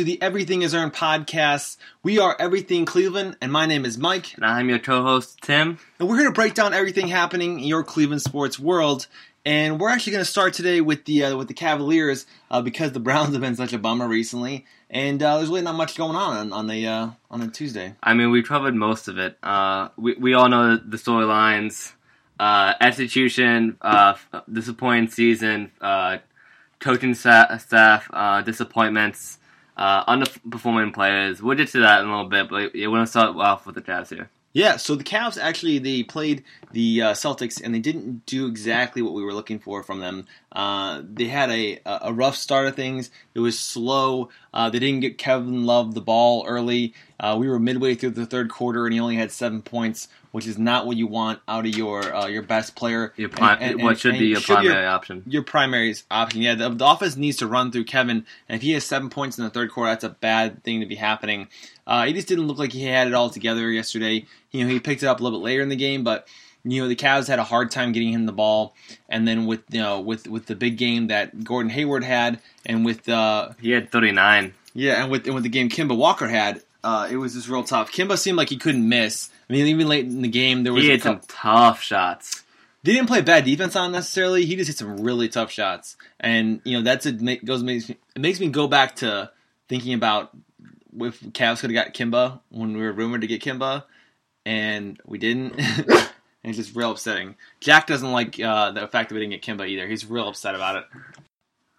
to the Everything Is Earned podcast. We are Everything Cleveland, and my name is Mike. And I'm your co-host Tim. And we're here to break down everything happening in your Cleveland sports world. And we're actually going to start today with the uh, with the Cavaliers uh, because the Browns have been such a bummer recently, and uh, there's really not much going on on, on the uh, on a Tuesday. I mean, we covered most of it. Uh, we we all know the storylines, uh, execution, disappointing season, coaching staff, disappointments uh, underperforming players. We'll get to that in a little bit, but we're going to start off with the Cavs here. Yeah, so the Cavs actually they played the uh, Celtics and they didn't do exactly what we were looking for from them. Uh, they had a a rough start of things. It was slow. Uh, they didn't get Kevin Love the ball early. Uh, we were midway through the third quarter and he only had seven points, which is not what you want out of your uh, your best player. Your pri- and, and, what should be your primary your, option? Your primary option. Yeah, the, the offense needs to run through Kevin, and if he has seven points in the third quarter, that's a bad thing to be happening. Uh, he just didn't look like he had it all together yesterday. You know, he picked it up a little bit later in the game, but you know the Cavs had a hard time getting him the ball, and then with you know with with the big game that Gordon Hayward had, and with uh, he had thirty nine. Yeah, and with and with the game Kemba Walker had, uh, it was just real tough. Kemba seemed like he couldn't miss. I mean, even late in the game, there was he had some tough shots. They didn't play bad defense on necessarily. He just hit some really tough shots, and you know that's it. Goes makes me, it makes me go back to thinking about if Cavs could have got Kemba when we were rumored to get Kemba, and we didn't. and it's just real upsetting. Jack doesn't like uh, the fact that we didn't get Kemba either. He's real upset about it.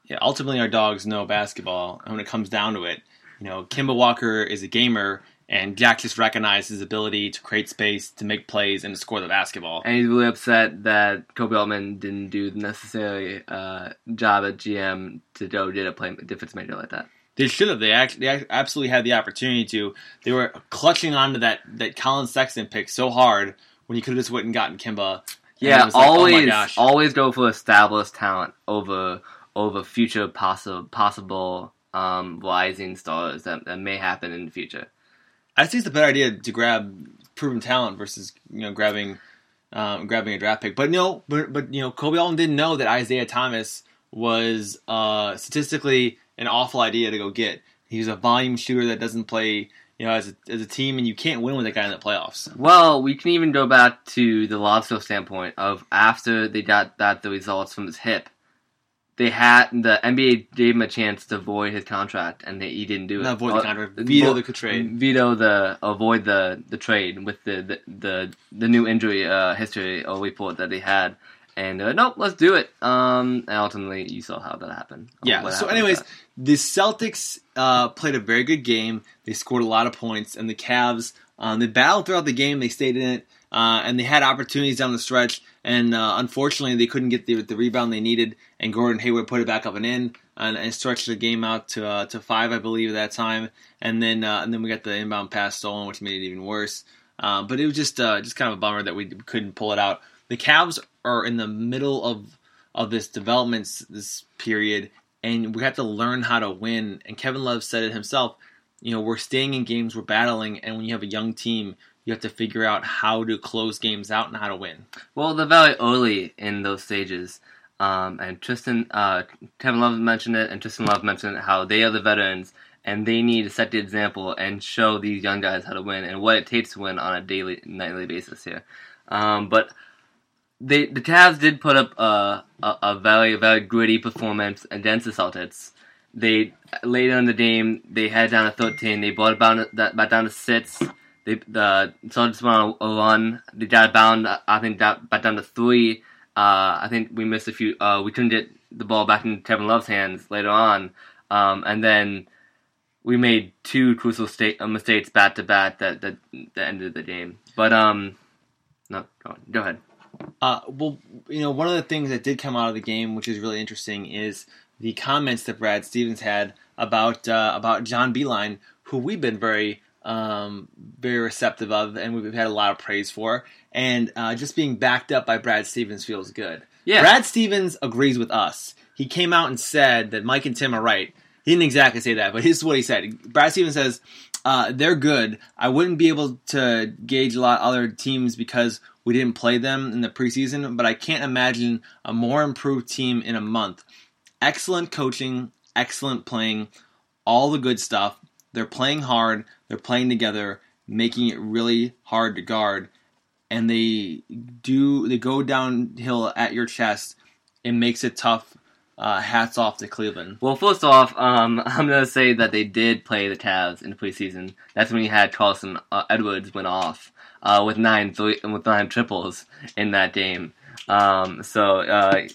Yeah, ultimately our dogs know basketball, and when it comes down to it, you know, Kemba Walker is a gamer, and Jack just recognized his ability to create space, to make plays, and to score the basketball. And he's really upset that Koby Altman didn't do the necessary uh, job at GM to go get a play defense major like that. They should have. They actually they absolutely had the opportunity to. They were clutching onto that that Collin Sexton pick so hard when you could have just went and gotten Kemba. Yeah, always like, oh always go for established talent over over future possible possible um, rising stars that, that may happen in the future. I think it's a better idea to grab proven talent versus you know grabbing um, grabbing a draft pick. But no, but but you know Kobe Allen didn't know that Isaiah Thomas was uh, statistically an awful idea to go get. He's a volume shooter that doesn't play, you know, as a, as a team, and you can't win with that guy in the playoffs. Well, we can even go back to the logical standpoint of after they got that the results from his hip. They had the NBA gave him a chance to void his contract, and they, he didn't do it. Not void the contract, veto the trade. Veto the avoid the the trade with the the the, the new injury uh, history or report that they had and uh, nope, let's do it. Um, and ultimately, you saw how that happened. Yeah. So, anyways, the Celtics uh, played a very good game. They scored a lot of points, and the Cavs um, they battled throughout the game. They stayed in it, uh, and they had opportunities down the stretch. And uh, unfortunately, they couldn't get the, the rebound they needed. And Gordon Hayward put it back up and in, and, and stretched the game out to uh, to five, I believe, at that time. And then uh, and then we got the inbound pass stolen, which made it even worse. but it was just just kind of a bummer that we couldn't pull it out the Cavs are in the middle of of this development this period, and we have to learn how to win. And Kevin Love said it himself. You know, we're staying in games, we're battling, and when you have a young team, you have to figure out how to close games out and how to win. Well, they're very early in those stages. Um, and Tristan, uh, Kevin Love mentioned it, and Tristan Love mentioned how they are the veterans, and they need to set the example and show these young guys how to win and what it takes to win on a daily, nightly basis here. Um, but they the Cavs did put up a, a, a very very gritty performance against the Celtics. They later in the game they had down to thirteen. They brought it back, back down to six. They the Celtics went on a run. They got bound I think that back down to three. Uh, I think we missed a few. Uh, we couldn't get the ball back in Kevin Love's hands later on, um, and then we made two crucial state, uh, mistakes back to back that, that that ended the game. But um, no, go, on. go ahead. Uh, well, you know, one of the things that did come out of the game, which is really interesting, is the comments that Brad Stevens had about uh, about John Beilein, who we've been very um, very receptive of, and we've had a lot of praise for, and uh, just being backed up by Brad Stevens feels good. Yeah, Brad Stevens agrees with us. He came out and said that Mike and Tim are right. He didn't exactly say that, but this is what he said. Brad Stevens says uh, they're good. I wouldn't be able to gauge a lot of other teams because we didn't play them in the preseason, but I can't imagine a more improved team in a month. Excellent coaching, excellent playing, all the good stuff. They're playing hard. They're playing together, making it really hard to guard, and they do they go downhill at your chest. It makes it tough. Uh, hats off to Cleveland. Well, first off, um, I'm gonna say that they did play the Cavs in the preseason. That's when you had Carsen uh, Edwards went off uh, with nine three, with nine triples in that game. Um, so uh,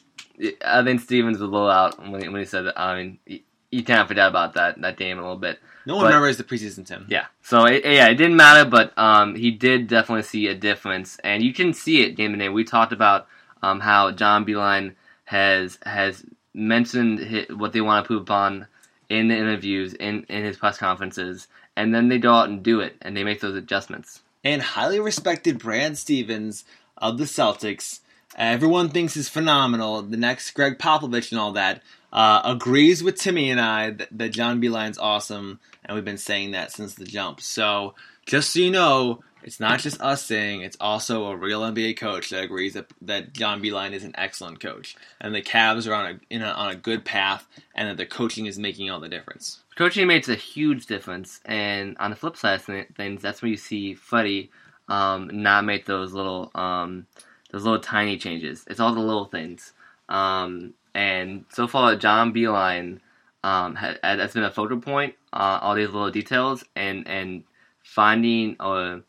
I think Stevens was a little out when he, when he said that. I mean, you, you can't forget about that that game a little bit. No one But- remembers the preseason, Tim. Yeah. So it, yeah, it didn't matter, but um, he did definitely see a difference, and you can see it game to game. We talked about um, how John Beilein has has mentioned hi what they want to prove upon in the interviews, in in his press conferences, and then they go out and do it, and they make those adjustments. And highly respected Brad Stevens of the Celtics. Everyone thinks is phenomenal. The next Gregg Popovich and all that uh, agrees with Timmy and I that, that John Beilein's awesome, and we've been saying that since the jump. So just so you know, it's not just us saying; it's also a real NBA coach that agrees that, that John Beilein is an excellent coach, and the Cavs are on a, a on a good path, and that the coaching is making all the difference. Coaching makes a huge difference, and on the flip side of things, that's where you see Freddie um, not make those little um, those little tiny changes. It's all the little things. Um, and so far, John Beilein um, ha- has been a focal point. Uh, all these little details and and finding or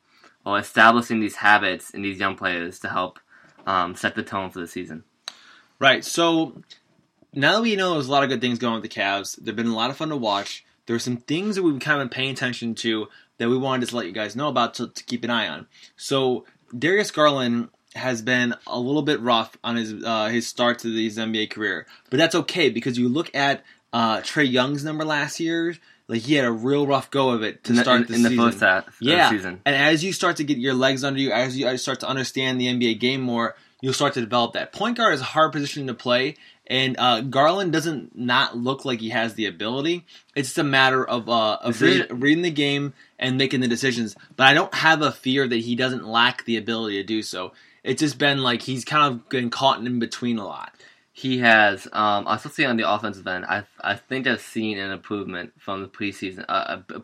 or establishing these habits in these young players to help um, set the tone for the season. Right. So now that we know there's a lot of good things going with the Cavs, they've been a lot of fun to watch. There are some things that we've kind of been paying attention to that we wanted to let you guys know about to, to keep an eye on. So Darius Garland has been a little bit rough on his uh, his start to his NBA career, but that's okay because you look at uh, Trae Young's number last year. Like he had a real rough go of it to In the, start in, the in the first half Yeah. the season. And as you start to get your legs under you, as you start to understand the NBA game more, you'll start to develop that. Point guard is a hard position to play, and uh, Garland doesn't not look like he has the ability. It's just a matter of uh, of reading, reading the game and making the decisions. But I don't have a fear that he doesn't lack the ability to do so. It's just been like he's kind of been caught in between a lot. He has, um, especially on the offensive end. I I think I've seen an improvement from the preseason. Uh, a,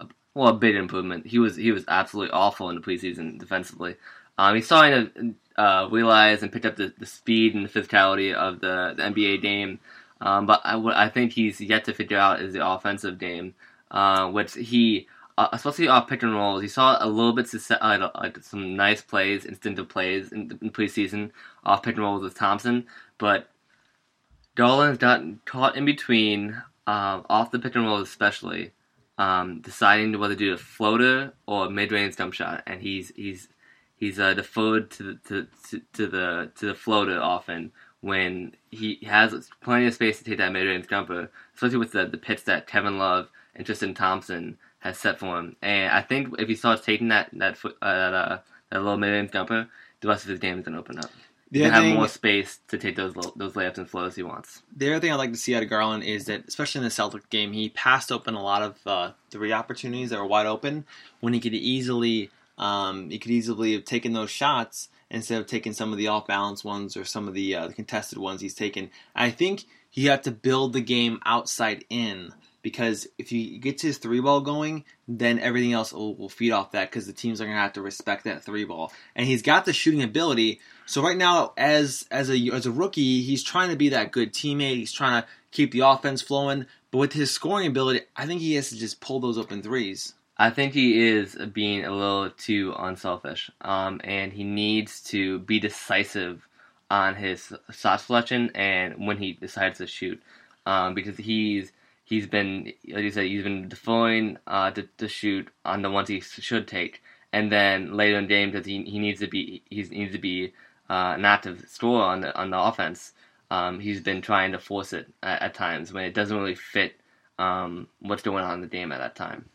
a, well, a big improvement. He was he was absolutely awful in the preseason defensively. Um, he's starting to uh, realize and picked up the, the speed and the physicality of the, the NBA game. Um, but I, what I think he's yet to figure out is the offensive game, uh, which he, uh, especially off pick and rolls, he saw a little bit uh, like some nice plays, instinctive plays in, in preseason off pick and rolls with Thompson, but Garland's gotten caught in between, um, off the pick and roll especially, um, deciding whether to do a floater or a mid-range jump shot, and he's he's he's uh, deferred to the to, to, to the to the floater often when he has plenty of space to take that mid-range jumper, especially with the the pitch that Kevin Love and Tristan Thompson has set for him. And I think if he starts taking that that foot, uh, that, uh, that little mid-range jumper, the rest of his game is gonna open up. The He can have thing- more space to take those lo- those layups and flows he wants. The other thing I'd like to see out of Garland is that, especially in the Celtic game, he passed open a lot of uh, three opportunities that were wide open when he could easily um, he could easily have taken those shots instead of taking some of the off balance ones or some of the, uh, contested ones he's taken. I think you have to build the game outside in because if he gets his three ball going, then everything else will, will feed off that because the teams are going to have to respect that three ball. And he's got the shooting ability. So right now, as as a as a rookie, he's trying to be that good teammate. He's trying to keep the offense flowing. But with his scoring ability, I think he has to just pull those open threes. I think he is being a little too unselfish, um, and he needs to be decisive on his shot selection and when he decides to shoot, um, because he's he's been like you said he's been deferring uh, to, to shoot on the ones he should take, and then later in games he, he needs to be he needs to be uh, an active scorer on the on the offense. Um, he's been trying to force it at, at times when it doesn't really fit um, what's going on in the game at that time.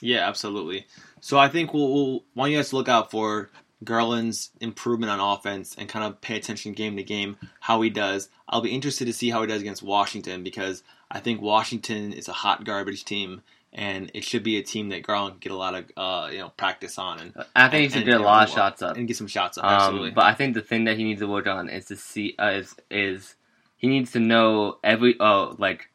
Yeah, absolutely. So I think we'll, we'll want you guys to look out for Garland's improvement on offense and kind of pay attention game to game how he does. I'll be interested to see how he does against Washington because I think Washington is a hot garbage team and it should be a team that Garland can get a lot of uh, you know practice on and I think he should and- get a lot of shots up. and get some shots up. Absolutely. Um, but I think the thing that he needs to work on is to see uh, is is he needs to know every oh like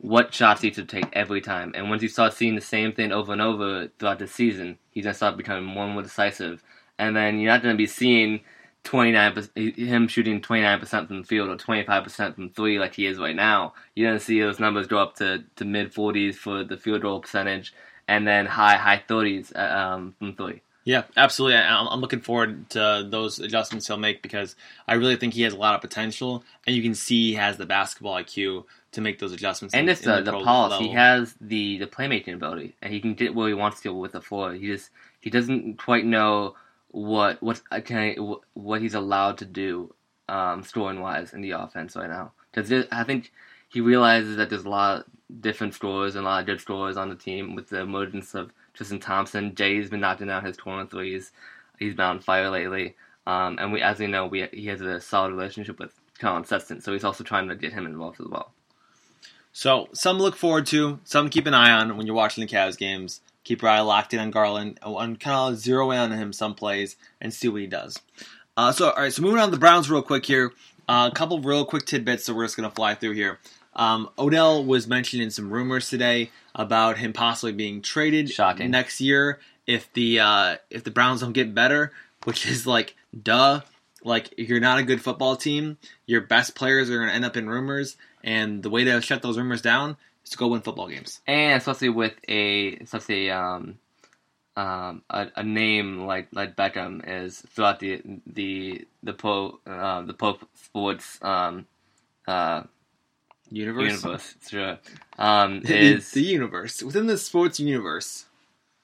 what shots he should take every time. And once you start seeing the same thing over and over throughout the season, he's gonna start becoming more and more decisive. And then you're not gonna be seeing 29 him shooting 29 percent from the field or 25 percent from three like he is right now. You're gonna see those numbers go up to, to mid 40s for the field goal percentage, and then high high 30s uh, um, from three. Yeah, absolutely. I'm looking forward to those adjustments he'll make because I really think he has a lot of potential, and you can see he has the basketball IQ to make those adjustments. And in- it's the, the pro pulse. level. He has the, the playmaking ability, and he can get where he wants to with the floor. He just he doesn't quite know what what can what he's allowed to do um, scoring wise in the offense right now. Because I think he realizes that there's a lot of different scorers and a lot of good scorers on the team with the emergence of Tristan Thompson. Jay's been knocking down his corner threes. He's been on fire lately. Um, and we, as we know, we he has a solid relationship with Collin Sexton, so he's also trying to get him involved as well. So some look forward to, some keep an eye on when you're watching the Cavs games. Keep your eye locked in on Garland and kind of zero in on him some plays and see what he does. Uh, so all right, so moving on to the Browns real quick here. Uh, a couple of real quick tidbits that we're just gonna fly through here. Um, Odell was mentioned in some rumors today about him possibly being traded Shocking. next year if the uh, if the Browns don't get better, which is like duh. Like if you're not a good football team, your best players are going to end up in rumors, and the way to shut those rumors down is to go win football games. and especially with a a um, um, a, a name like like Beckham is throughout the the the pro uh, the pro sports um, uh, Universe, universe sure um, is the universe within the sports universe.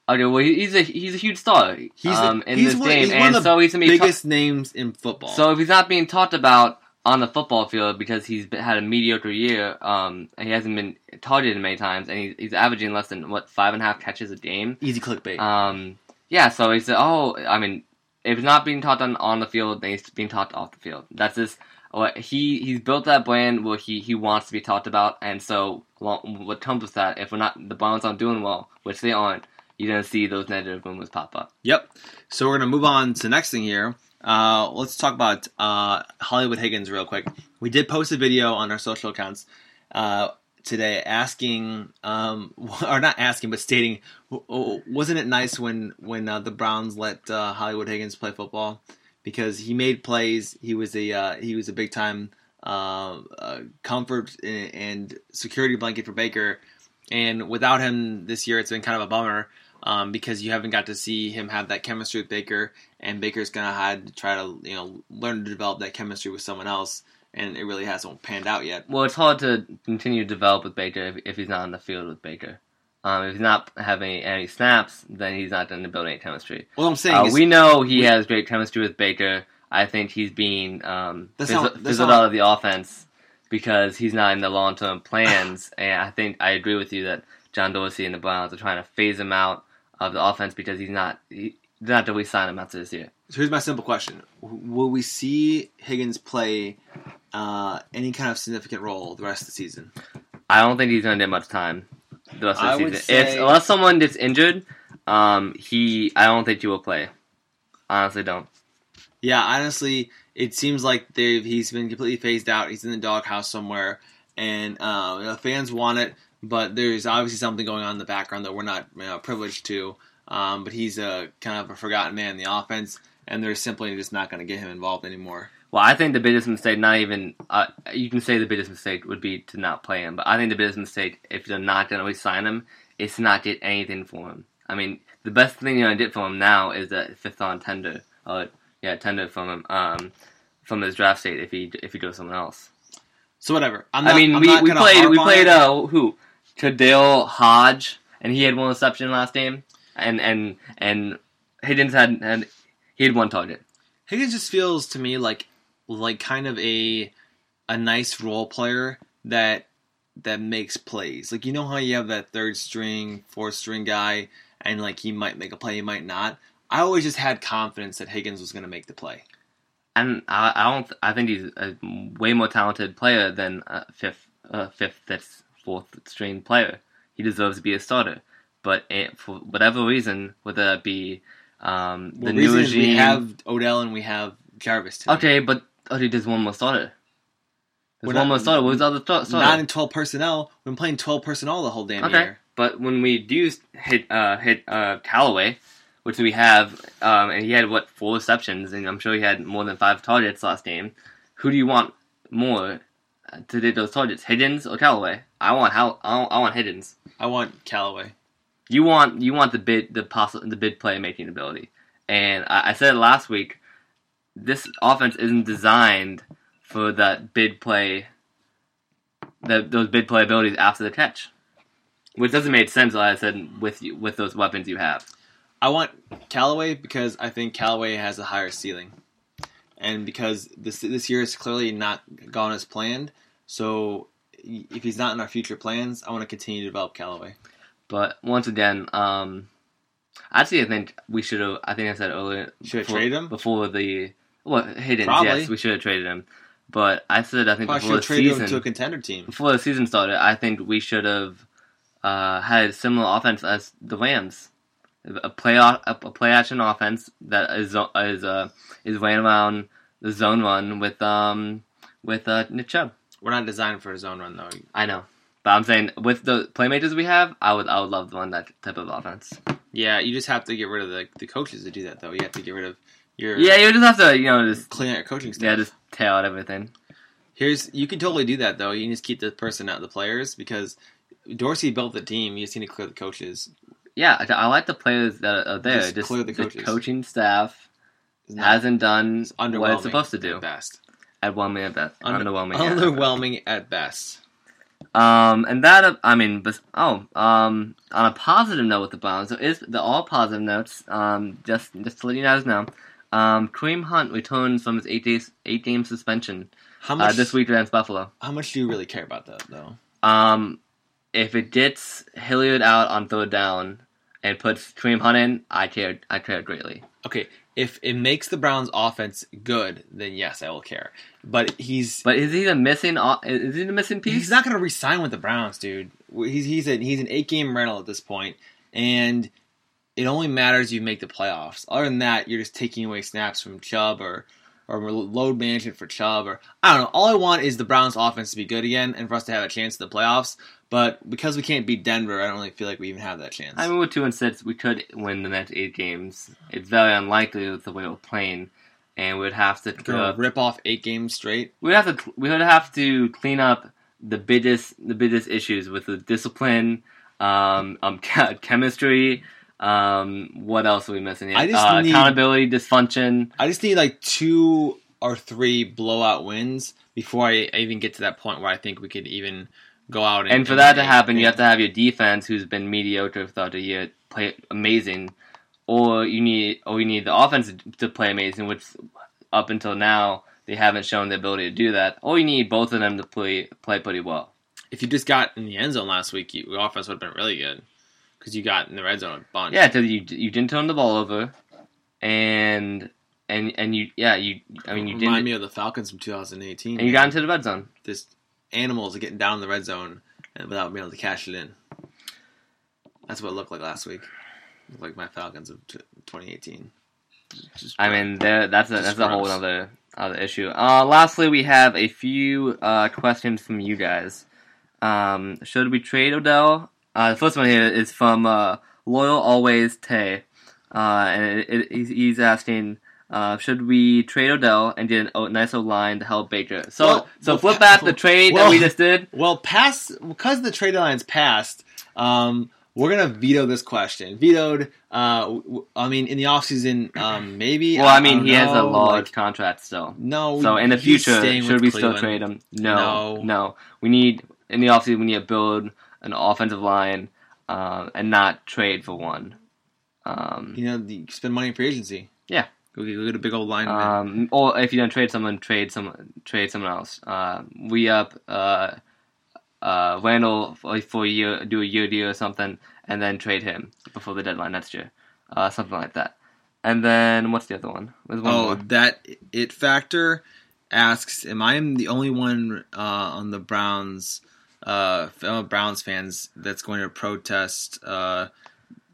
okay. Well, he's a he's a huge star He's um, in he's this one, game, and of the so he's gonna be ta- biggest names in football. So if he's not being talked about on the football field because he's been, had a mediocre year, um, he hasn't been targeted many times, and he's, he's averaging less than what five and a half catches a game. easy clickbait. Um, yeah, so he said, "Oh, I mean, if he's not being taught on, on the field, then he's being taught off the field. That's just what he he's built that brand where he he wants to be talked about, and so well, what comes with that, if we're not the Browns aren't doing well, which they aren't, you're gonna see those negative rumors pop up. Yep. So we're gonna move on to the next thing here. Uh, let's talk about uh, Hollywood Higgins real quick. We did post a video on our social accounts uh, today asking, um, or not asking, but stating, wasn't it nice when when uh, the Browns let uh, Hollywood Higgins play football because he made plays. He was a uh, he was a big time comfort and, and security blanket for Baker. And without him this year, it's been kind of a bummer um, because you haven't got to see him have that chemistry with Baker, and Baker's gonna have to try to you know learn to develop that chemistry with someone else, and it really hasn't panned out yet. Well, it's hard to continue to develop with Baker if, if he's not on the field with Baker. Um, if he's not having any snaps, then he's not going to build any chemistry. What I'm saying Uh, is, we know he has great chemistry with Baker. I think he's being um, fizzled, not- fizzled not- out of the offense because he's not in the long term plans. and I think I agree with you that John Dorsey and the Browns are trying to phase him out of the offense because he's not he, not to re-sign him after this year. so here's my simple question: Will we see Higgins play uh, any kind of significant role the rest of the season? I don't think he's going to get much time the rest of the I season. If unless someone gets injured, um, he I don't think he will play. Honestly, don't. Yeah, honestly, it seems like they've he's been completely phased out. He's in the doghouse somewhere, and uh, you know, fans want it, but there's obviously something going on in the background that we're not you know, privileged to. Um, but he's a kind of a forgotten man in the offense, and they're simply just not going to get him involved anymore. Well, I think the biggest mistake, not even uh, you can say the biggest mistake would be to not play him, but I think the biggest mistake, if you're not going to re-sign him, is to not get anything for him. I mean, the best thing you're going to get from him now is a fifth round tender, or yeah, tender from him, um, from his draft state if he if he goes somewhere else. So whatever. I'm I mean, I'm we, not we played we played uh who KhaDarel Hodge, and he had one reception last game, and and and Higgins had had he had one target. Higgins just feels to me like like kind of a a nice role player that that makes plays. Like you know how you have that third string, fourth string guy, and like he might make a play, he might not. I always just had confidence that Higgins was going to make the play. And I, I don't. I think he's a way more talented player than a fifth, uh, fifth, fifth, fourth string player. He deserves to be a starter. But it, for whatever reason, whether it be um, the The new regime, we have Odell and we have Jarvis. Today. okay, but he does one more starter. There's We're one not- more starter. The other th- starter? Not in twelve personnel. We've been playing twelve personnel the whole damn Okay. year. But when we do hit uh, hit uh, Callaway, which we have, um, and he had what four receptions, and I'm sure he had more than five targets last game. Who do you want more to hit those targets, Higgins or Callaway? I want how I want, I want Higgins. I want Callaway. You want you want the bid the possi the bid play making ability, and I, I said last week. This offense isn't designed for that bid play, that those bid play abilities after the catch, which doesn't make sense. Like I said, with you, with those weapons you have. I want Callaway because I think Callaway has a higher ceiling, and because this this year is clearly not gone as planned. So if he's not in our future plans, I want to continue to develop Callaway. But once again, um, actually, I think we should have. I think I said earlier. Should have before- traded him? before the well. Probably. Yes, we should have traded him. But I said I think Probably before should the have traded season him to a contender team. before the season started, I think we should have uh, had a similar offense as the Rams. A play a, a play action offense that is is uh, is ran around the zone run with um with uh, Nick Chubb. We're not designed for a zone run though. I know, but I'm saying with the playmakers we have, I would I would love to run that type of offense. Yeah, you just have to get rid of the, the coaches to do that though. You have to get rid of your Yeah, you just have to you know just clean out your coaching staff. yeah just tear out everything. Here's you can totally do that though. You can just keep the person out, the players, because Dorsey built the team. You just need to clear the coaches. Yeah, I, I like the players that are there. Just Just, clear the the coaches. coaching staff hasn't done what it's supposed to do. at best. At best. Under- underwhelming. Underwhelming at best. Um, and that uh, I mean, oh, um, on a positive note with the Browns, so is the all positive notes. Um, just just to let you guys know, um, Kareem Hunt returns from his eight days eight game suspension How uh, much this week against Buffalo. How much do you really care about that though? Um, if it gets Hilliard out on third down and puts Kareem Hunt in, I care I care greatly. Okay, if it makes the Browns' offense good, then yes, I will care. But he's But is he the missing? Is he the missing piece? he's not going to resign with the Browns, dude. He's he's a, he's an eight game rental at this point, and it only matters you make the playoffs. Other than that, you're just taking away snaps from Chubb or or load management for Chubb or I don't know. All I want is the Browns' offense to be good again and for us to have a chance at the playoffs. But because we can't beat Denver, I don't really feel like we even have that chance. I mean, with two and six, we could win the next eight games. It's very unlikely with the way we're playing, and we'd have to uh, rip off eight games straight. we'd have to we would have to clean up the biggest the biggest issues with the discipline, um, um chemistry. Um, what else are we missing? I just uh, need- accountability, dysfunction. I just need like two or three blowout wins before I, I even get to that point where I think we could even go out and, And for that to and- happen, you have to have your defense, who's been mediocre throughout the year, play amazing, or you need or you need the offense to play amazing, which up until now they haven't shown the ability to do that. Or you need both of them to play play pretty well. If you just got in the end zone last week, you, your offense would have been really good because you got in the red zone a bunch. Yeah, because you you didn't turn the ball over, and and and you yeah you I mean you Remind didn't me of the Falcons from 2018. and you got into the red zone. this animals are getting down in the red zone and without being able to cash it in. That's what it looked like last week. Looked like my Falcons of t- 2018. Just- I mean, there, that's a that's a whole other other issue. Uh, lastly, we have a few uh, questions from you guys. Um, should we trade Odell? Uh, the first one here is from uh, Loyal Always Tay, uh, and it, it, he's, he's asking. Uh, should we trade Odell and get a nice O line to help Baker? So, Well, so well, flip back the trade that we just did. Well, pass because the trade line's passed. Um, we're gonna veto this question. Vetoed. Uh, I mean, in the offseason, um, maybe. Well, I mean, don't he has a large like, contract still. no. So in the future, should we still trade him? No, No. no, We need in the offseason we need to build an offensive line um, and not trade for one. Um, You know, the, spend money in free agency. Yeah. go get, go get a big old lineman. um, or if you don't trade someone, trade someone, trade someone else. Uh, we up uh, uh, Randall for, for a year, do a year deal or something, and then trade him before the deadline next year, uh, something like that. And then what's the other one? One oh, more. that it factor asks, "Am I the only one uh, on the Browns, uh, fellow Browns fans that's going to protest uh,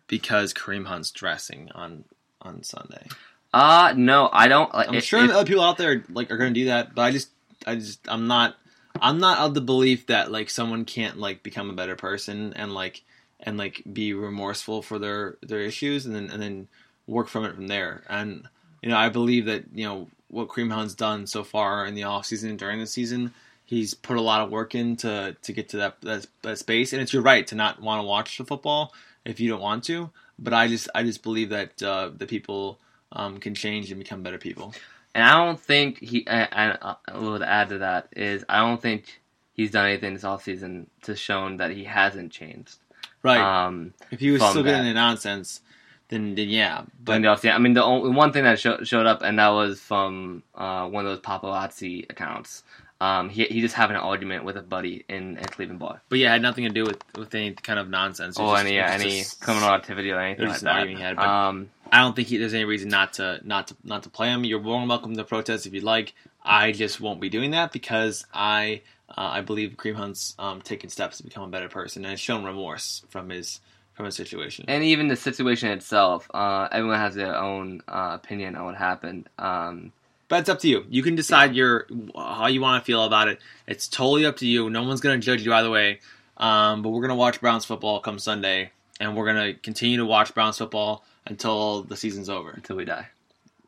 because Kareem Hunt's dressing on on Sunday?" Uh no, I don't. Like, I'm if- sure if- other people out there like are going to do that, but I just, I just, I'm not. I'm not of the belief that like someone can't like become a better person and like and like be remorseful for their their issues and then and then work from it from there. And you know, I believe that you know what Kareem Hunt's done so far in the off season and during the season. He's put a lot of work in to, to get to that, that that space, and it's your right to not want to watch the football if you don't want to. But I just I just believe that uh, the people um, can change and become better people. And I don't think he. And a little to add to that is I don't think he's done anything this offseason to shown that he hasn't changed. Right. Um, if he was still getting the nonsense, then, then yeah. but the offseason, I mean, the only one thing that show, showed up, and that was from uh, one of those paparazzi accounts. Um, he he just having an argument with a buddy in, in Cleveland bar, But yeah, it had nothing to do with, with any kind of nonsense. Or was any just- it was any just- criminal activity or anything like that. had, um, I don't think he, there's any reason not to not to not to play him. You're more than welcome to protest if you'd like. I just won't be doing that because I uh, I believe Kareem Hunt's um, taking steps to become a better person and has shown remorse from his from his situation. and even the situation itself, uh, everyone has their own uh, opinion on what happened. Um, But it's up to you. You can decide your how you want to feel about it. It's totally up to you. No one's going to judge you either way. Um, but we're going to watch Browns football come Sunday, and we're going to continue to watch Browns football until the season's over, until we die.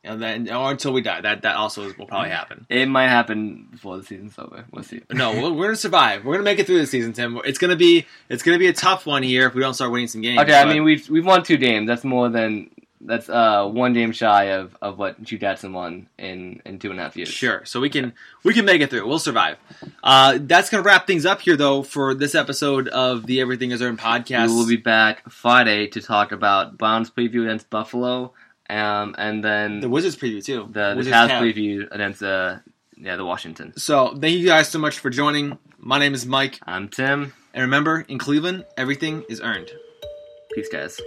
and then or until we die. That that also will probably happen. It might happen before the season's over. We'll see. No, we're, we're going to survive. We're going to make it through the season, Tim. It's going to be it's going to be a tough one here if we don't start winning some games. Okay, I mean we've we've won two games. That's more than that's uh one game shy of, of what Hue Jackson won in, in two and a half years. Sure. So we can we can make it through. We'll survive. Uh, that's gonna wrap things up here, though, for this episode of the Everything Is Earned podcast. We will be back Friday to talk about Browns preview against Buffalo, um, and then the the Wizards preview too. the, Wizards Cavs preview against uh yeah the Washington. So thank you guys so much for joining. My name is Mike, I'm Tim. and remember, in Cleveland, everything is earned. Peace, guys.